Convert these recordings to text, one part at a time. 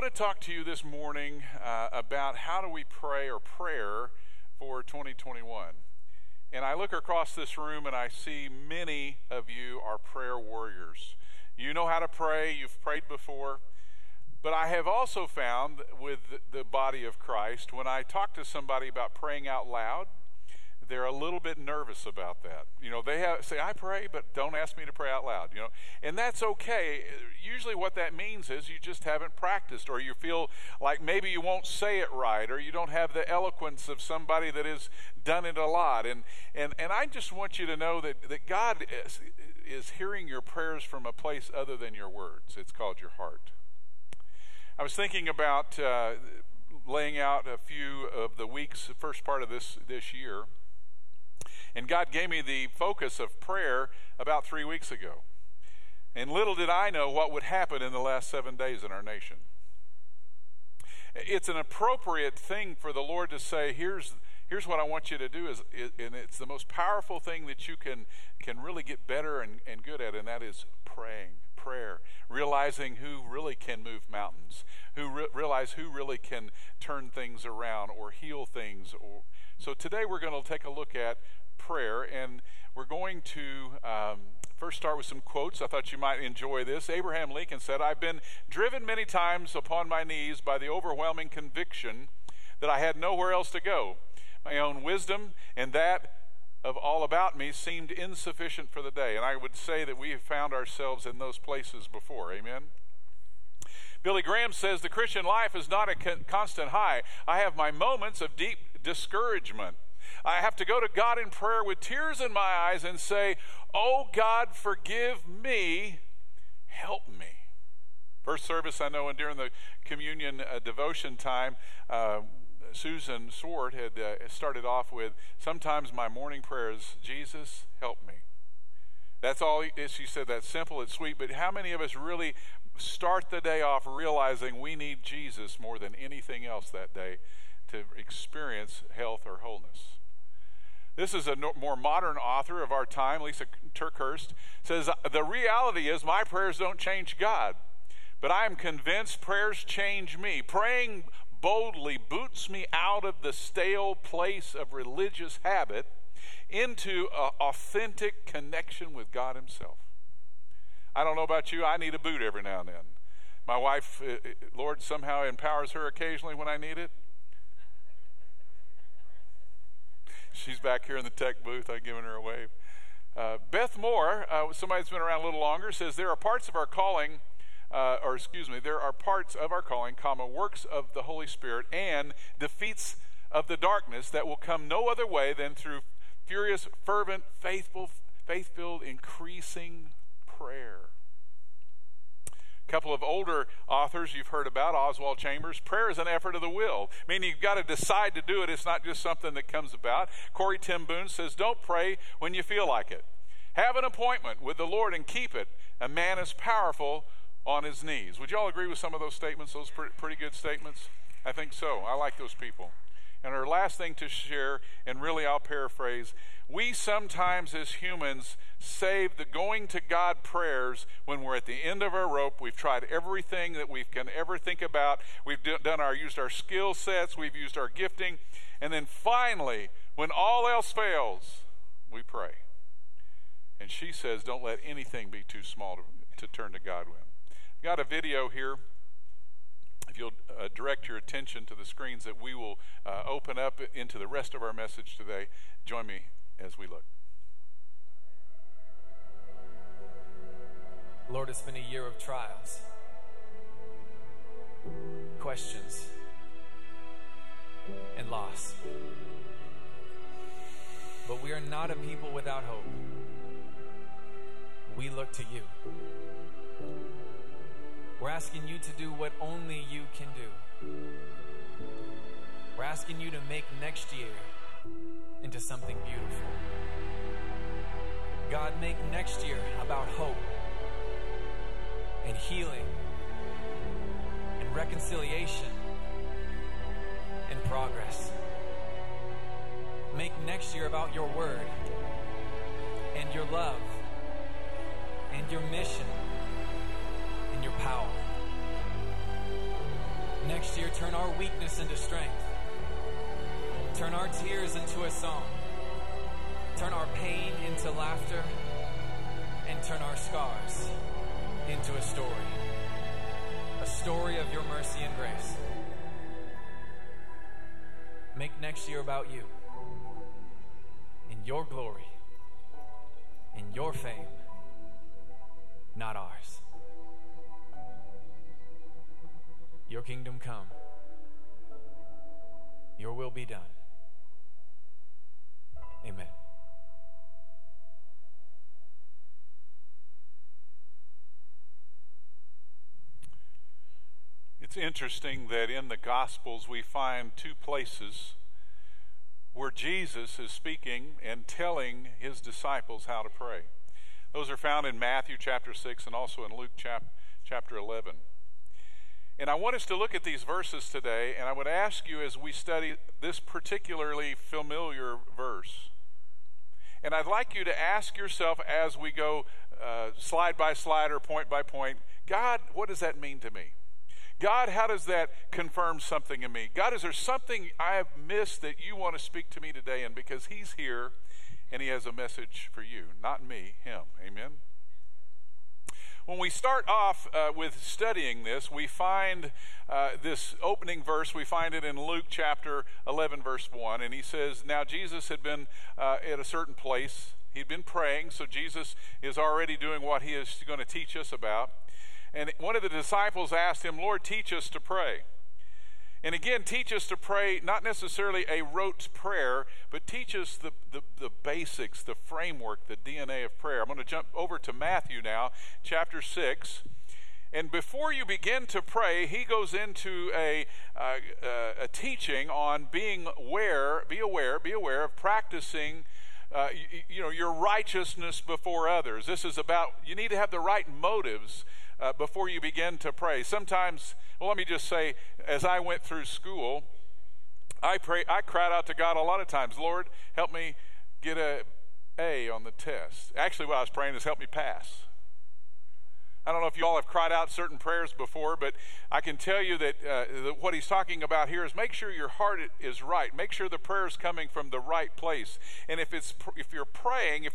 want to talk to you this morning uh, about how do we pray or prayer for 2021. And I look across this room and I see many of you are prayer warriors. You know how to pray, you've prayed before. But I have also found with the body of Christ, when I talk to somebody about praying out loud, they're a little bit nervous about that. You know, they have, say, I pray, but don't ask me to pray out loud, you know. And that's okay. Usually what that means is you just haven't practiced or you feel like maybe you won't say it right or you don't have the eloquence of somebody that has done it a lot. And, and, and I just want you to know that, that God is, is hearing your prayers from a place other than your words. It's called your heart. I was thinking about uh, laying out a few of the weeks, the first part of this, this year and God gave me the focus of prayer about three weeks ago. And little did I know what would happen in the last seven days in our nation. It's an appropriate thing for the Lord to say, here's, here's what I want you to do, is, and it's the most powerful thing that you can, can really get better and, and good at, and that is praying, prayer, realizing who really can move mountains, who re- realize who really can turn things around or heal things. Or, so today we're going to take a look at prayer, and we're going to um, first start with some quotes. I thought you might enjoy this. Abraham Lincoln said, I've been driven many times upon my knees by the overwhelming conviction that I had nowhere else to go. My own wisdom and that of all about me seemed insufficient for the day. And I would say that we have found ourselves in those places before. Amen. Billy Graham says the Christian life is not a constant high. I have my moments of deep discouragement. I have to go to God in prayer with tears in my eyes and say, Oh God, forgive me, help me. First service, I know, and during the communion uh, devotion time, uh, Susan Swart had uh, started off with, Sometimes my morning prayer is, Jesus, help me. That's all she said. That's simple, it's sweet, but how many of us really start the day off realizing we need Jesus more than anything else that day to experience health or wholeness? This is a no, more modern author of our time, Lysa TerKeurst, says, The reality is my prayers don't change God, but I am convinced prayers change me. Praying boldly boots me out of the stale place of religious habit into an authentic connection with God Himself. I don't know about you, I need a boot every now and then. My wife, uh, uh, Lord, somehow empowers her occasionally when I need it. She's back here in the tech booth. I'm giving her a wave. Uh, Beth Moore, uh, somebody that's been around a little longer, says there are parts of our calling, uh, or excuse me, there are parts of our calling, comma, works of the Holy Spirit and defeats of the darkness that will come no other way than through furious, fervent, faithful, faith-filled, increasing prayer couple of older authors you've heard about, Oswald Chambers. Prayer is an effort of the will, meaning you've got to decide to do it. It's not just something that comes about. Corrie ten Boom says, Don't pray when you feel like it. Have an appointment with the Lord and keep it. A man is powerful on his knees. Would you all agree with some of those statements? Those pretty good statements? I think so. I like those people. And our last thing to share, and really I'll paraphrase, we sometimes as humans save the going to God prayers when we're at the end of our rope. We've tried everything that we can ever think about. We've done our used our skill sets, we've used our gifting, and then finally, when all else fails, we pray. And she says, don't let anything be too small to, to turn to God with. I've got a video here if you'll uh, direct your attention to the screens that we will uh, open up into the rest of our message today, join me as we look. Lord, it's been a year of trials, questions, and loss. But we are not a people without hope. We look to you. We're asking you to do what only you can do. We're asking you to make next year into something beautiful. God, make next year about hope and healing and reconciliation and progress. Make next year about your word and your love and your mission your power. next year, turn our weakness into strength. Turn our tears into a song. Turn our pain into laughter. And turn our scars into a story. A story of your mercy and grace. Make next year about you. In your glory. In your fame. Not ours. Your kingdom come. Your will be done. Amen. It's interesting that in the Gospels we find two places where Jesus is speaking and telling his disciples how to pray. Those are found in Matthew chapter 6 and also in Luke chap- chapter 11. And I want us to look at these verses today, and I would ask you as we study this particularly familiar verse. And I'd like you to ask yourself as we go uh, slide by slide or point by point God, what does that mean to me? God, how does that confirm something in me? God, is there something I have missed that you want to speak to me today? And because He's here and He has a message for you, not me, Him. Amen? When we start off uh, with studying this, we find uh, this opening verse. We find it in Luke chapter 11, verse 1. And he says, Now Jesus had been uh, at a certain place. He'd been praying, so Jesus is already doing what he is going to teach us about. And one of the disciples asked him, Lord, teach us to pray. And again, teach us to pray not necessarily a rote prayer, but teach us the, the, the, basics, the framework, the DNA of prayer. I'm going to jump over to Matthew now, chapter 6. And before you begin to pray, he goes into a, uh, uh, a teaching on being aware, be aware, be aware of practicing. Uh, you, you know your righteousness before others. This is about you need to have the right motives uh, before you begin to pray. Sometimes, well, let me just say, as I went through school, I pray, I cried out to God a lot of times, Lord, help me get a A on the test. Actually, what I was praying is help me pass. I don't know if you all have cried out certain prayers before, but I can tell you that, uh, that, what he's talking about here is make sure your heart is right. Make sure the prayer is coming from the right place. And if it's if you're praying, if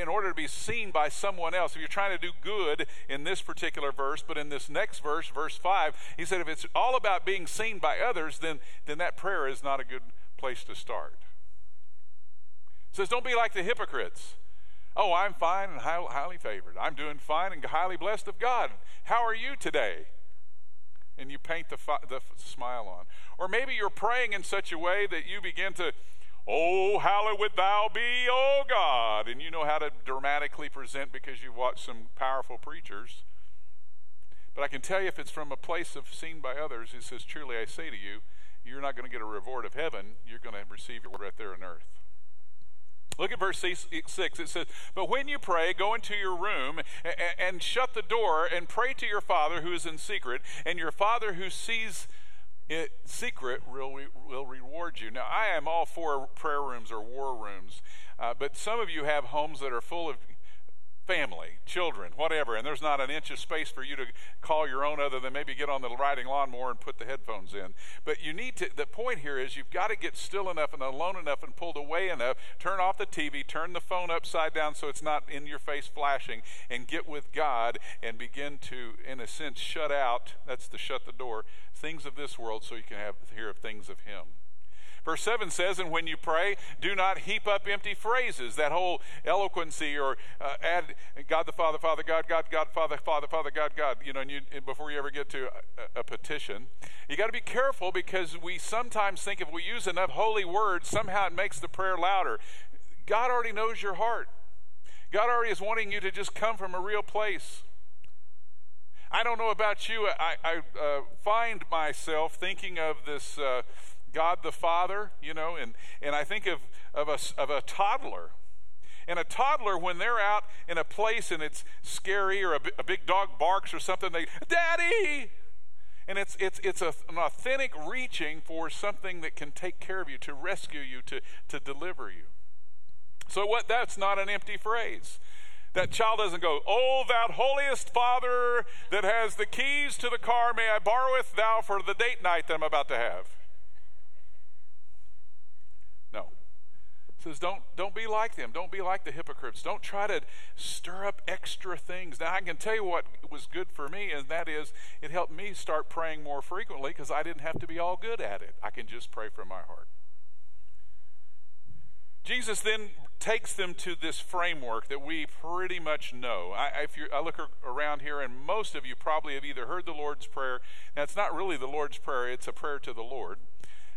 in order to be seen by someone else, if you're trying to do good in this particular verse, but in this next verse, verse five, he said if it's all about being seen by others, then then that prayer is not a good place to start. It says, don't be like the hypocrites Oh, I'm fine and highly favored. I'm doing fine and highly blessed of God. How are you today? And you paint the, fi- the smile on. Or maybe you're praying in such a way that you begin to, Oh, hallowed thou be, O God. And you know how to dramatically present because you've watched some powerful preachers. But I can tell you if it's from a place of seen by others, it says, Truly I say to you, you're not going to get a reward of heaven. You're going to receive it right there on earth. Look at verse 6. It says, But when you pray, go into your room and shut the door and pray to your Father who is in secret, and your Father who sees it secret will, will reward you. Now, I am all for prayer rooms or war rooms, uh, but some of you have homes that are full of family, children, whatever, and there's not an inch of space for you to call your own other than maybe get on the riding lawnmower and put the headphones in. But you need to, the point here is you've got to get still enough and alone enough and pulled away enough, turn off the TV, turn the phone upside down so it's not in your face flashing, and get with God and begin to, in a sense, shut out that's to shut the door things of this world so you can have hear of things of Him. Verse 7 says, And when you pray, do not heap up empty phrases. That whole eloquency or uh, add God the Father, Father, God, God, God, Father, Father, Father, God, God, you know, and you, before you ever get to a, a petition. You got to be careful because we sometimes think if we use enough holy words, somehow it makes the prayer louder. God already knows your heart. God already is wanting you to just come from a real place. I don't know about you. I, I uh, find myself thinking of this. Uh, God the Father, you know, and, and I think of, of, a, of a toddler. And a toddler, when they're out in a place and it's scary or a, a big dog barks or something, they, Daddy! And it's, it's, it's a, an authentic reaching for something that can take care of you, to rescue you, to, to deliver you. So what, that's not an empty phrase. That child doesn't go, Oh, thou holiest Father that has the keys to the car, may I borroweth thou for the date night that I'm about to have? No. It says, don't, don't be like them. Don't be like the hypocrites. Don't try to stir up extra things. Now, I can tell you what was good for me, and that is it helped me start praying more frequently because I didn't have to be all good at it. I can just pray from my heart. Jesus then takes them to this framework that we pretty much know. I, if you, I look around here, and most of you probably have either heard the Lord's Prayer. Now, it's not really the Lord's Prayer, it's a prayer to the Lord.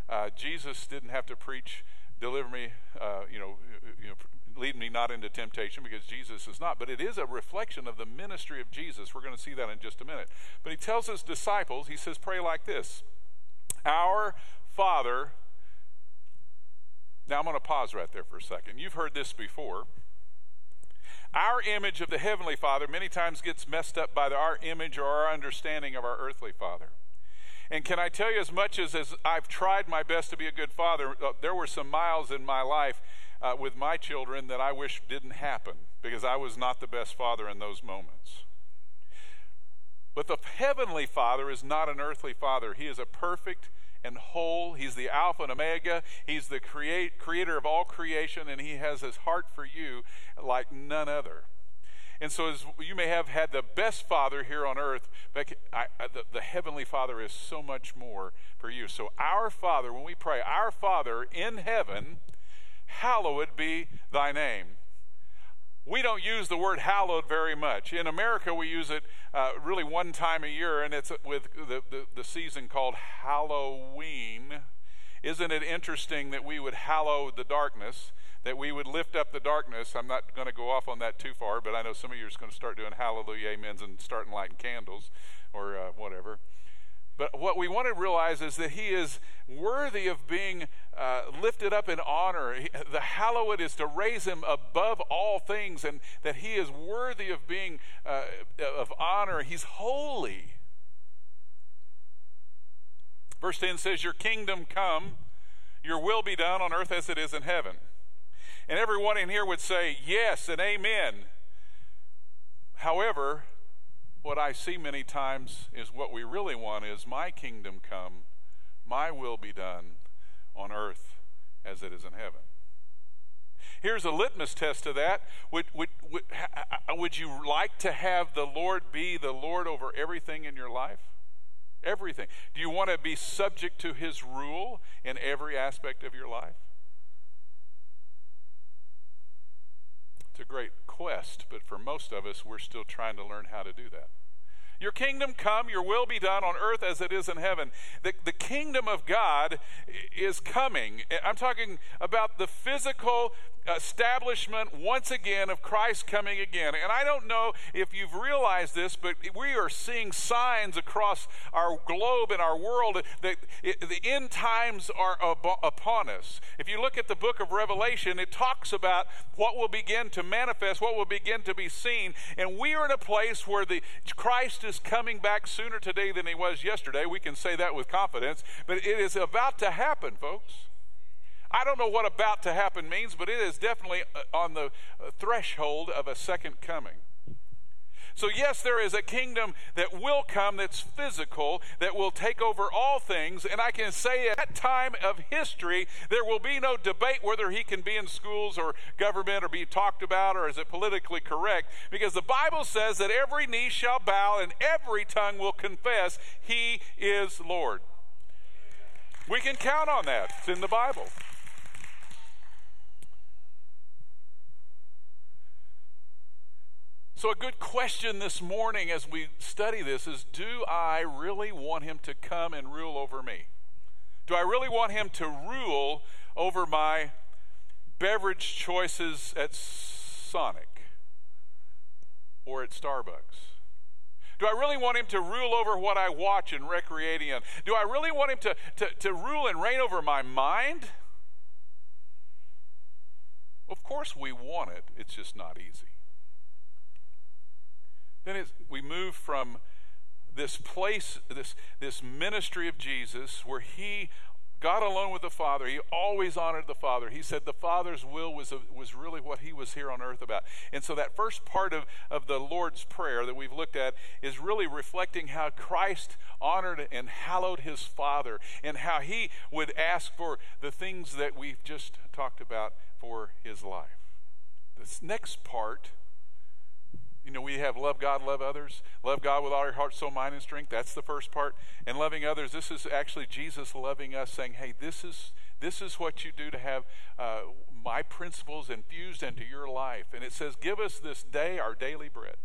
Uh, Jesus didn't have to preach, deliver me, uh, you, know, you know, lead me not into temptation, because Jesus is not. But it is a reflection of the ministry of Jesus. We're going to see that in just a minute. But he tells his disciples, he says, pray like this Our Father now I'm going to pause right there for a second. You've heard this before. Our image of the Heavenly Father many times gets messed up by our image or our understanding of our earthly Father. And can I tell you, as much as, as I've tried my best to be a good father, uh, there were some miles in my life uh, with my children that I wish didn't happen because I was not the best father in those moments. But the Heavenly Father is not an earthly father, He is a perfect and whole. He's the Alpha and Omega. He's the create, creator of all creation, and He has His heart for you like none other. And so, as you may have had the best Father here on earth, but I, I, the, the Heavenly Father is so much more for you. So, our Father, when we pray, Our Father in heaven, hallowed be thy name we don't use the word hallowed very much. In America, we use it uh, really one time a year, and it's with the, the, the, season called Halloween. Isn't it interesting that we would hallow the darkness, that we would lift up the darkness? I'm not going to go off on that too far, but I know some of you are going to start doing hallelujah amens and starting lighting candles or uh, whatever. But what we want to realize is that he is worthy of being uh, lifted up in honor. The hallowed is to raise him above all things, and that he is worthy of being uh, of honor. He's holy. Verse 10 says, Your kingdom come, your will be done on earth as it is in heaven. And everyone in here would say, Yes and amen. However, what I see many times is what we really want is my kingdom come, my will be done on earth as it is in heaven. Here's a litmus test to that. Would, would, would, would you like to have the Lord be the Lord over everything in your life? Everything. Do you want to be subject to His rule in every aspect of your life? It's a great quest, but for most of us, we're still trying to learn how to do that. Your kingdom come, your will be done on earth as it is in heaven. The, the kingdom of God is coming. I'm talking about the physical establishment once again of Christ coming again. And I don't know if you've realized this, but we are seeing signs across our globe and our world that the end times are upon us. If you look at the book of Revelation, it talks about what will begin to manifest, what will begin to be seen. And we are in a place where the Christ is coming back sooner today than he was yesterday. We can say that with confidence, but it is about to happen, folks. I don't know what about to happen means, but it is definitely uh, on the uh, threshold of a second coming. So, yes, there is a kingdom that will come that's physical, that will take over all things. And I can say at that time of history, there will be no debate whether he can be in schools or government or be talked about or is it politically correct. Because the Bible says that every knee shall bow and every tongue will confess he is Lord. We can count on that. It's in the Bible. So, a good question this morning as we study this is Do I really want him to come and rule over me? Do I really want him to rule over my beverage choices at Sonic or at Starbucks? Do I really want him to rule over what I watch and recreate in? Do I really want him to, to, to rule and reign over my mind? Of course, we want it, it's just not easy. Then we move from this place, this, this ministry of Jesus, where he God alone with the Father. He always honored the Father. He said the Father's will was, was really what he was here on earth about. And so that first part of, of the Lord's Prayer that we've looked at is really reflecting how Christ honored and hallowed his Father and how he would ask for the things that we've just talked about for his life. This next part you know, we have love God, love others, love God with all your heart, soul, mind, and strength. That's the first part. And loving others, this is actually Jesus loving us, saying, "Hey, this is this is what you do to have uh, my principles infused into your life." And it says, "Give us this day our daily bread."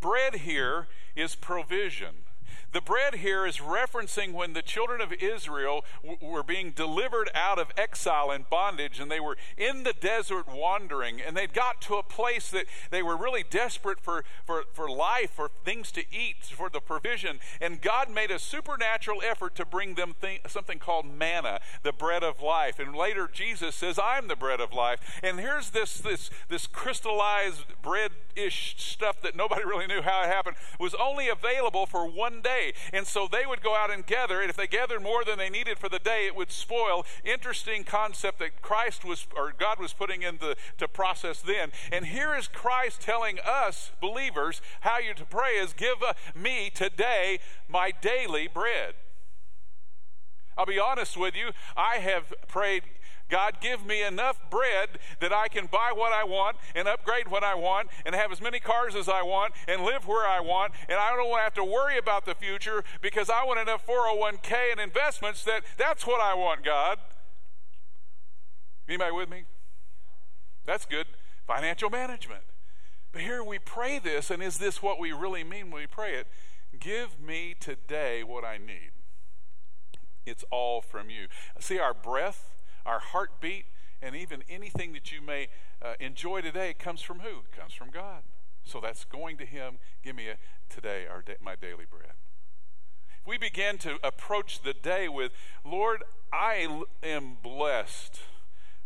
Bread here is provision. The bread here is referencing when the children of Israel w- were being delivered out of exile and bondage, and they were in the desert wandering, and they'd got to a place that they were really desperate for, for, for life, for things to eat, for the provision. And God made a supernatural effort to bring them th- something called manna, the bread of life. And later, Jesus says, I'm the bread of life. And here's this, this, this crystallized bread ish stuff that nobody really knew how it happened, was only available for one day. And so they would go out and gather, and if they gathered more than they needed for the day, it would spoil. Interesting concept that Christ was, or God was putting in the to process then. And here is Christ telling us, believers, how you to pray is give uh, me today my daily bread. I'll be honest with you, I have prayed God, give me enough bread that I can buy what I want and upgrade what I want and have as many cars as I want and live where I want. And I don't want to have to worry about the future because I want enough 401k and investments that that's what I want, God. Anybody with me? That's good. Financial management. But here we pray this, and is this what we really mean when we pray it? Give me today what I need. It's all from you. See, our breath our heartbeat, and even anything that you may uh, enjoy today comes from who? It comes from God. So that's going to Him. Give me a, today our my daily bread. If we begin to approach the day with, Lord, I am blessed.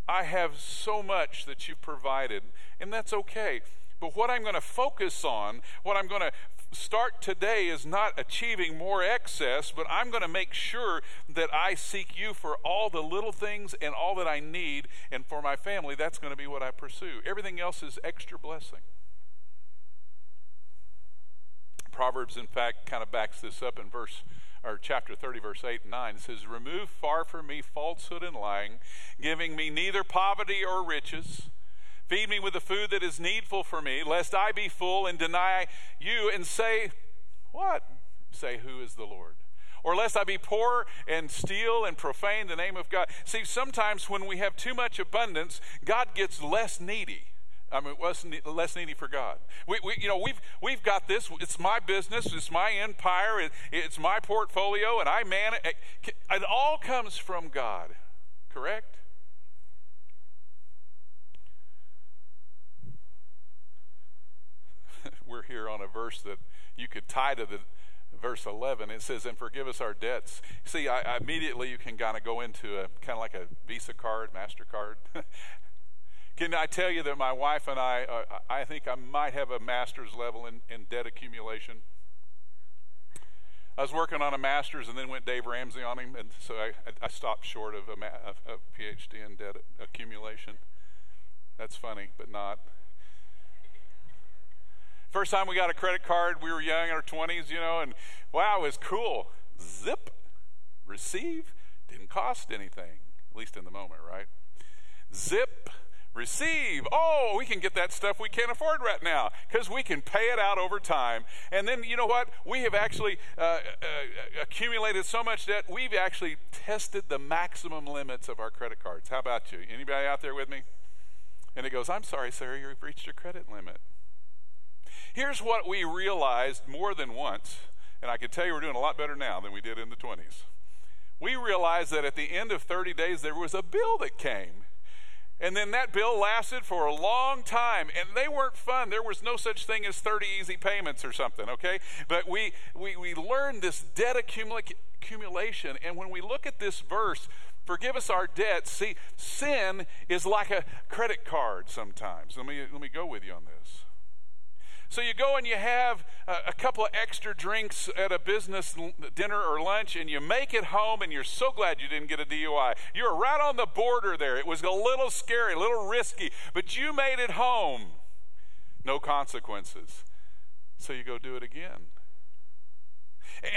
I have so much that you've provided, and that's okay. But what I'm going to focus on, what I'm going to start today is not achieving more excess, but I'm going to make sure that I seek you for all the little things and all that I need. And for my family, that's going to be what I pursue. Everything else is extra blessing. Proverbs, in fact, kind of backs this up in verse or chapter 30, verse 8 and 9. It says, Remove far from me falsehood and lying, giving me neither poverty or riches. Feed me with the food that is needful for me, lest I be full and deny you and say, What? Say, Who is the Lord? Or lest I be poor and steal and profane the name of God. See, sometimes when we have too much abundance, God gets less needy. I mean, less, less needy for God. We, we, you know, we've, we've got this. It's my business. It's my empire. It, it's my portfolio, and I man it. It all comes from God, correct? We're here on a verse that you could tie to the verse 11 it says and forgive us our debts see I, I immediately you can kind of go into a kind of like a visa card mastercard can i tell you that my wife and i uh, i think i might have a master's level in, in debt accumulation I was working on a master's and then went Dave Ramsey on him, and so I, I stopped short of a, ma- a PhD in debt accumulation. That's funny, but not. First time we got a credit card, we were young in our 20s, you know, and wow, it was cool. Zip, receive, didn't cost anything, at least in the moment, right? Zip, receive. Oh, we can get that stuff we can't afford right now because we can pay it out over time. And then, you know what? We have actually uh, uh, accumulated so much debt, we've actually tested the maximum limits of our credit cards. How about you? Anybody out there with me? And it goes, I'm sorry, sir, you've reached your credit limit. Here's what we realized more than once, and I can tell you we're doing a lot better now than we did in the 20s. We realized that at the end of 30 days, there was a bill that came. And then that bill lasted for a long time, and they weren't fun. There was no such thing as 30 easy payments or something, okay? But we, we, we learned this debt accumulation, and when we look at this verse, forgive us our debts, see, sin is like a credit card sometimes. Let me, let me go with you on this. So you go and you have a, couple of extra drinks at a business dinner or lunch, and you make it home, and you're so glad you didn't get a DUI. You're right on the border there. It was a little scary, a little risky, but you made it home. No consequences. So you go do it again.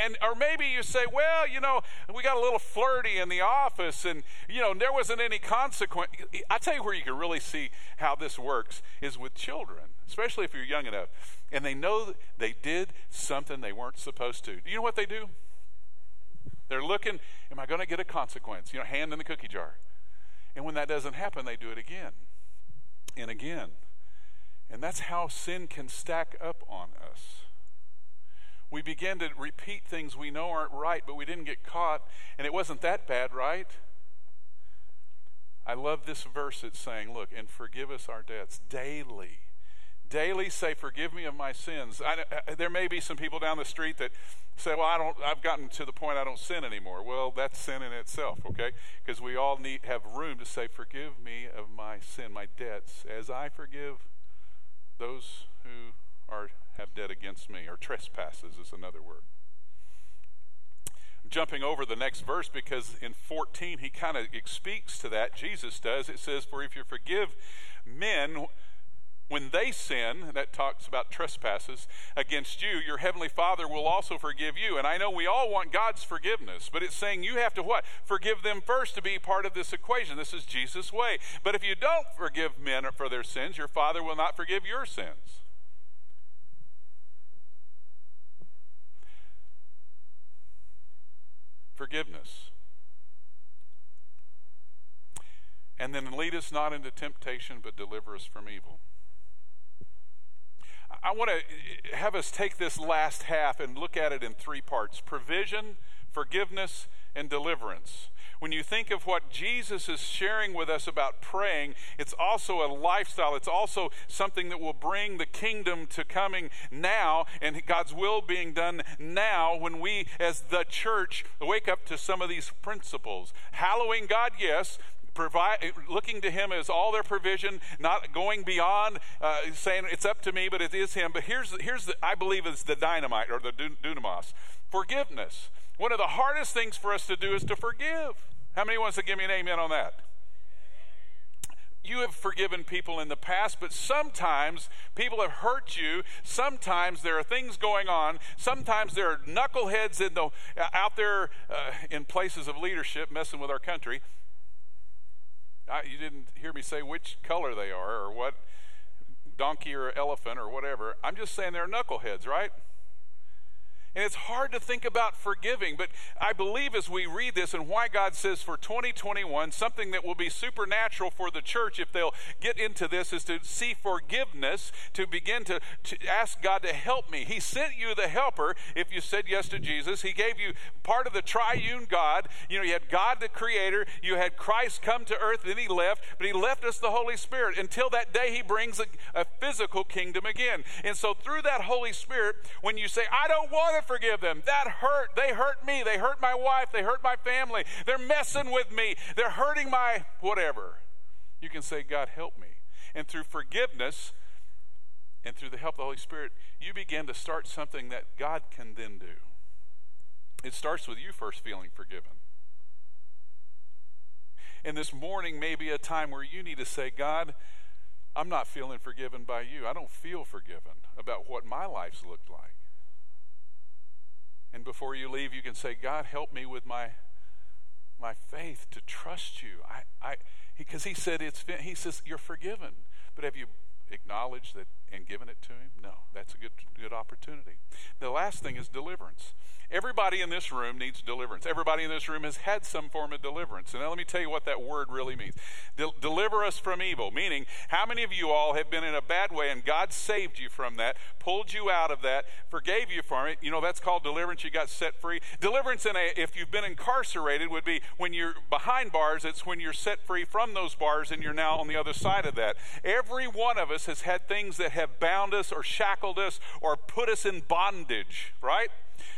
And or maybe you say, well, you know, we got a little flirty in the office, and you know, there wasn't any consequence. I tell you where you can really see how this works is with children, especially if you're young enough, and they know they did something they weren't supposed to. Do you know what they do? They're looking, am I going to get a consequence? You know, hand in the cookie jar. And when that doesn't happen, they do it again and again. And that's how sin can stack up on us we begin to repeat things we know aren't right, but we didn't get caught, and it wasn't that bad, right? I love this verse. It's saying, Look, and forgive us our debts daily. Daily say, Forgive me of my sins. I, I, uh, there may be some people down the street that say, Well, I don't, I've gotten to the point I don't sin anymore. Well, that's sin in itself, okay? Because we all need have room to say, Forgive me of my sin, my debts, as I forgive those who are have debt against me, or trespasses is another word. Jumping over the next verse because in 14 he kind of speaks to that. Jesus does. It says, For if you forgive men when they sin, that talks about trespasses against you, your heavenly Father will also forgive you. And I know we all want God's forgiveness, but it's saying you have to what? Forgive them first to be part of this equation. This is Jesus' way. But if you don't forgive men for their sins, your Father will not forgive your sins. Forgiveness. And then lead us not into temptation, but deliver us from evil. I want to eh, have us take this last half and look at it in three parts provision, forgiveness, and deliverance. When you think of what Jesus is sharing with us about praying, it's also a lifestyle. It's also something that will bring the kingdom to coming now and God's will being done now when we, as the church, wake up to some of these principles. Hallowing God, yes, provide, looking to Him as all their provision, not going beyond uh, saying it's up to me, but it is Him. But here's, here's the, I believe, is the dynamite or the dunamis forgiveness. One of the hardest things for us to do is to forgive. How many wants to give me an amen on that? You have forgiven people in the past, but sometimes people have hurt you. Sometimes there are things going on. Sometimes there are knuckleheads in the, out there uh, in places of leadership messing with our country. I, you didn't hear me say which color they are or what donkey or elephant or whatever. I'm just saying they're knuckleheads, right? And it's hard to think about forgiving, but I believe as we read this and why God says for 2021, something that will be supernatural for the church if they'll get into this is to see forgiveness, to begin to, to ask God to help me. He sent you the helper if you said yes to Jesus. He gave you part of the triune God. You know, you had God the Creator, you had Christ come to earth, then He left, but He left us the Holy Spirit. Until that day, He brings a, a physical kingdom again. And so through that Holy Spirit, when you say, I don't want to forgive them. That hurt. They hurt me. They hurt my wife. They hurt my family. They're messing with me. They're hurting my whatever. You can say, God, help me. And through forgiveness and through the help of the Holy Spirit, you begin to start something that God can then do. It starts with you first feeling forgiven. And this morning may be a time where you need to say, God, I'm not feeling forgiven by you. I don't feel forgiven about what my life's looked like. And before you leave, you can say, God, help me with my my faith to trust you. I, I, because he, he said it's. He says you're forgiven, but have you acknowledged that and given it to him? No, that's a good good opportunity. The last thing is deliverance. Everybody in this room needs deliverance. Everybody in this room has had some form of deliverance. And now let me tell you what that word really means. De- deliver us from evil, meaning how many of you all have been in a bad way and God saved you from that, pulled you out of that, forgave you from it? You know, that's called deliverance. You got set free. Deliverance in a, if you've been incarcerated, would be when you're behind bars, it's when you're set free from those bars and you're now on the other side of that. Every one of us has had things that have bound us or shackled us or put us in bondage, right?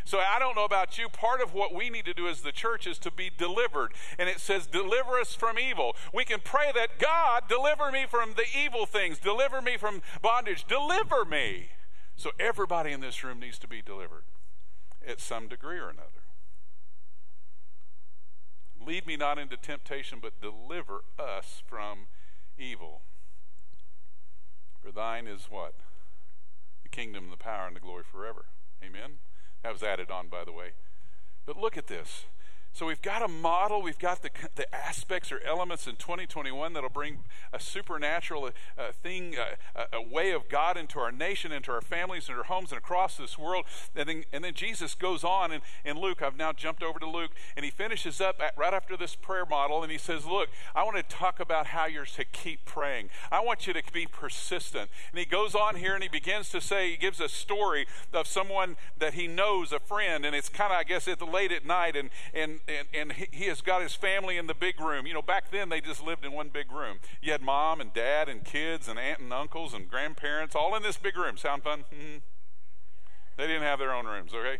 So I don't know about you. Part of what we need to do as the church is to be delivered. And it says, deliver us from evil. We can pray that God deliver me from the evil things, deliver me from bondage, deliver me. So everybody in this room needs to be delivered at some degree or another. Lead me not into temptation, but deliver us from evil. For thine is what? The kingdom, the power, and the glory forever. Amen? That was added on, by the way. But look at this. So we've got a model, we've got the, the aspects or elements in 2021 that'll bring a supernatural uh, thing, uh, a way of God into our nation, into our families, into our homes, and across this world. And then, and then Jesus goes on in, in Luke. I've now jumped over to Luke, and he finishes up at, right after this prayer model, and he says, Look, I want to talk about how you're to keep praying. I want you to be persistent. And he goes on here and he begins to say, he gives a story of someone that he knows, a friend, and it's kind of, I guess, at late at night, and, and and, and he, has got his family in the big room. You know, back then they just lived in one big room. You had mom and dad and kids and aunt and uncles and grandparents all in this big room. Sound fun? Mm-hmm. They didn't have their own rooms, okay?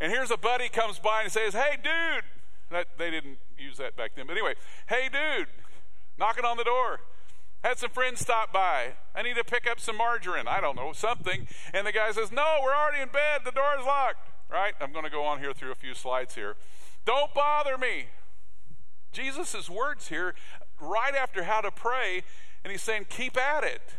And here's a buddy comes by and says, Hey, dude. That, they didn't use that back then. But anyway, hey, dude, knocking on the door. Had some friends stop by. I need to pick up some margarine. I don't know, something. And the guy says, No, we're already in bed. The door is locked. Right? I'm going to go on here through a few slides here. Don't bother me. Jesus' words here, right after how to pray, and he's saying, keep at it.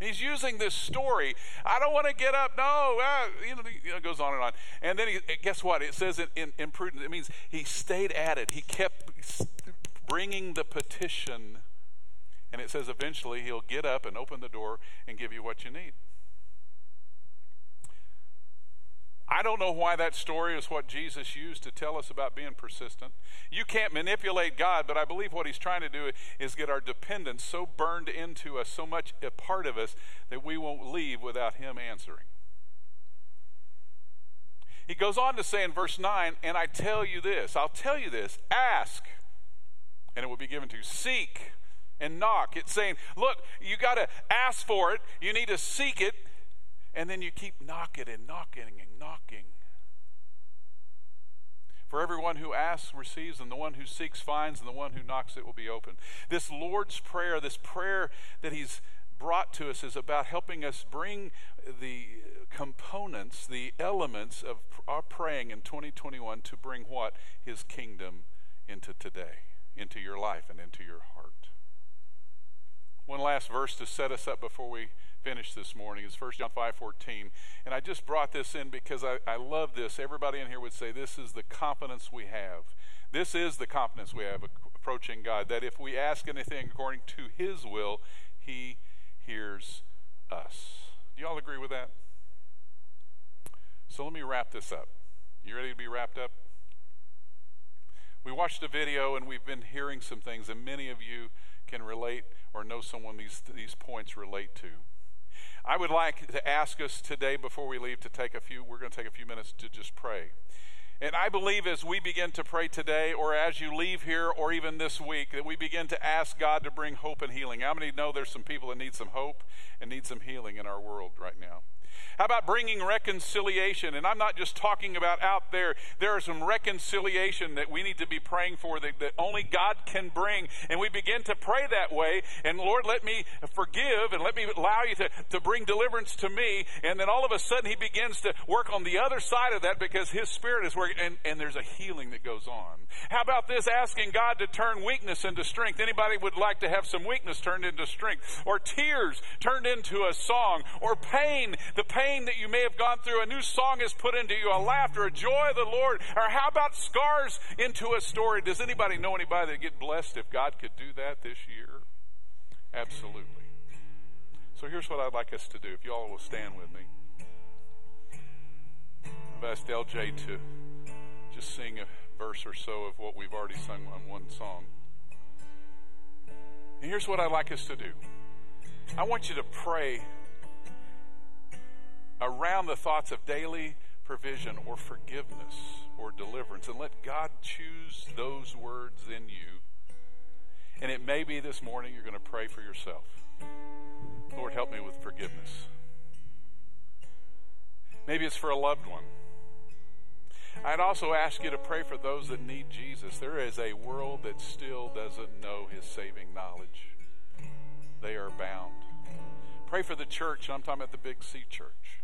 He's using this story. I don't want to get up. No, uh, you know, it goes on and on. And then he, guess what? It says in, in, in prudence, it means he stayed at it. He kept bringing the petition. And it says eventually he'll get up and open the door and give you what you need. I don't know why that story is what Jesus used to tell us about being persistent. You can't manipulate God, but I believe what he's trying to do is get our dependence so burned into us, so much a part of us, that we won't leave without him answering. He goes on to say in verse 9, and I tell you this, I'll tell you this, ask, and it will be given to you. Seek and knock. It's saying, look, you got to ask for it, you need to seek it, and then you keep knocking and knocking and knocking. For everyone who asks receives, and the one who seeks finds, and the one who knocks it will be open. This Lord's Prayer, this prayer that He's brought to us, is about helping us bring the components, the elements of our praying in 2021 to bring what? His kingdom into today, into your life, and into your heart. One last verse to set us up before we finish this morning is 1 John 5.14. And I just brought this in because I, I love this. Everybody in here would say this is the confidence we have. This is the confidence we have approaching God, that if we ask anything according to His will, He hears us. Do you all agree with that? So let me wrap this up. You ready to be wrapped up? We watched a video and we've been hearing some things, and many of you can relate or know someone these, these points relate to. I would like to ask us today before we leave to take a few, we're going to take a few minutes to just pray. And I believe as we begin to pray today, or as you leave here, or even this week, that we begin to ask God to bring hope and healing. How many know there's some people that need some hope and need some healing in our world right now? How about bringing reconciliation? And I'm not just talking about out there. There is some reconciliation that we need to be praying for that, that only God can bring. And we begin to pray that way. And Lord, let me forgive and let me allow you to, to bring deliverance to me. And then all of a sudden he begins to work on the other side of that because his spirit is working and, and there's a healing that goes on. How about this asking God to turn weakness into strength? Anybody would like to have some weakness turned into strength or tears turned into a song or pain, the pain pain that you may have gone through, a new song is put into you, a laughter, a joy of the Lord. Or how about scars into a story? Does anybody know anybody that get blessed if God could do that this year? Absolutely. So here's what I'd like us to do. If you all will stand with me. I've asked LJ to just sing a verse or so of what we've already sung on one song. And here's what I'd like us to do. I want you to pray around the thoughts of daily provision or forgiveness or deliverance and let God choose those words in you. And it may be this morning you're going to pray for yourself. Lord, help me with forgiveness. Maybe it's for a loved one. I'd also ask you to pray for those that need Jesus. There is a world that still doesn't know his saving knowledge. They are bound. Pray for the church, I'm talking about the Big C church.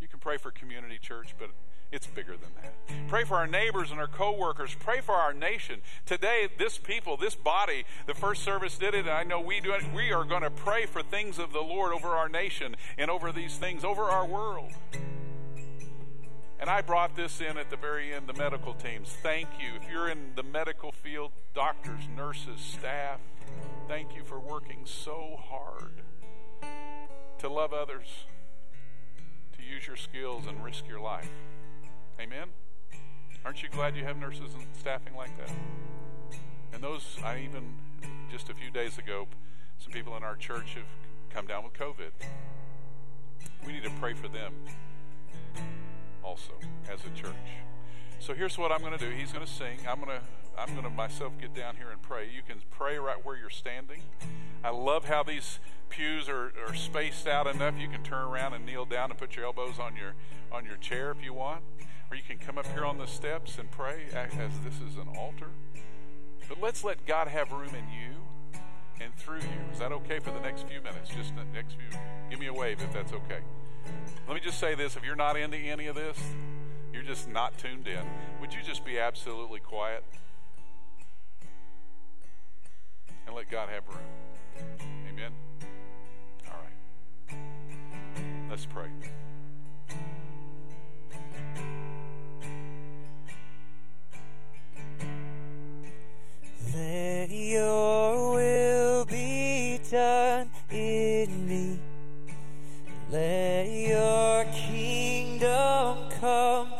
You can pray for community church, but it's bigger than that. Pray for our neighbors and our coworkers. Pray for our nation. Today, this people, this body, the first service did it, and I know we do it. We are going to pray for things of the Lord over our nation and over these things, over our world. And I brought this in at the very end, the medical teams. Thank you. If you're in the medical field, doctors, nurses, staff, thank you for working so hard to love others, use your skills and risk your life. Amen? Aren't you glad you have nurses and staffing like that? And those, I even, just a few days ago, some people in our church have come down with COVID. We need to pray for them also as a church. So here's what I'm going to do. He's going to sing. I'm going to I'm going to myself get down here and pray. You can pray right where you're standing. I love how these pews are, are spaced out enough you can turn around and kneel down and put your elbows on your on your chair if you want or you can come up here on the steps and pray as this is an altar. But let's let God have room in you and through you. Is that okay for the next few minutes? Just the next few. Give me a wave if that's okay. Let me just say this if you're not into any of this, you're just not tuned in, would you just be absolutely quiet? And let God have room. Amen? All right. Let's pray. Let your will be done in me. Let your kingdom come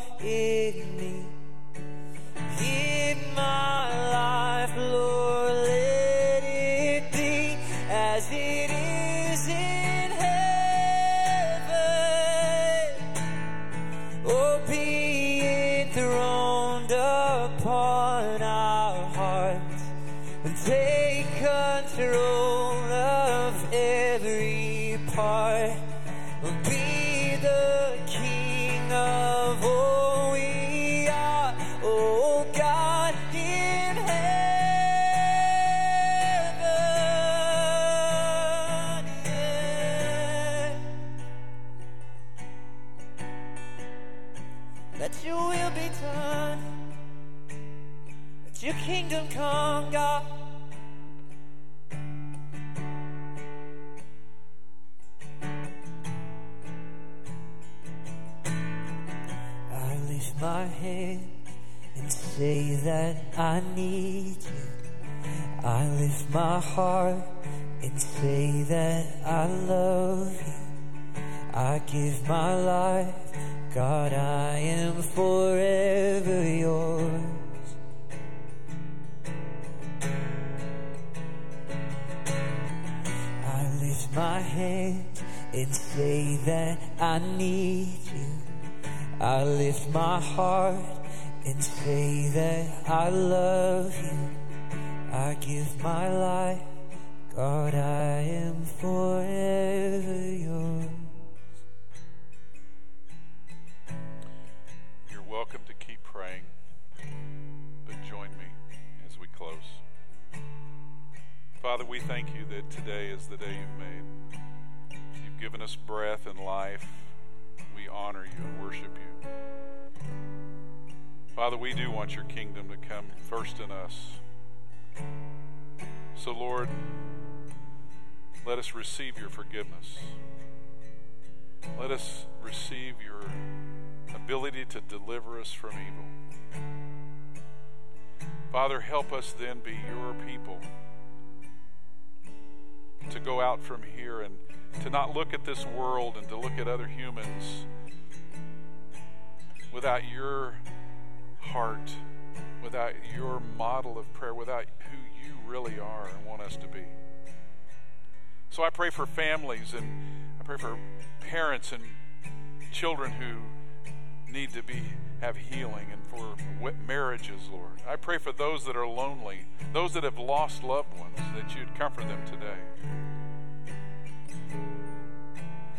heart and say that I love you. I give my life, God, I am forever yours. You're welcome to keep praying, but join me as we close. Father, we thank you that today is the day you've made. You've given us breath and life. We honor you and worship you. Father, we do want your kingdom to come first in us. So, Lord, let us receive your forgiveness. Let us receive your ability to deliver us from evil. Father, help us then be your people. To go out from here and to not look at this world and to look at other humans without your heart, without your model of prayer, without who you really are and want us to be. So I pray for families and I pray for parents and children who need to be have healing and for marriages, Lord. I pray for those that are lonely, those that have lost loved ones, that you'd comfort them today.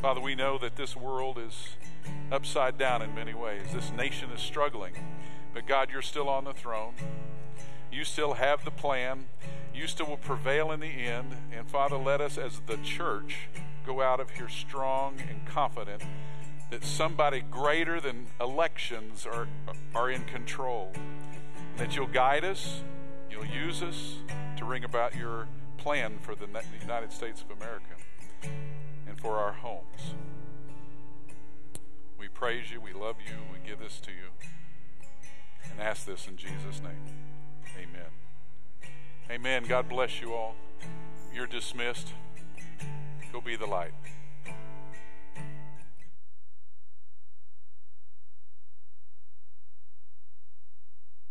Father, we know that this world is upside down in many ways. This nation is struggling, but God, you're still on the throne. You still have the plan. You still will prevail in the end. And Father, let us as the church go out of here strong and confident that somebody greater than elections are, are in control. And that you'll guide us, you'll use us to bring about your plan for the United States of America and for our homes. We praise you, we love you, we give this to you, and ask this in Jesus' name. Amen. Amen. God bless you all. You're dismissed. Go be the light.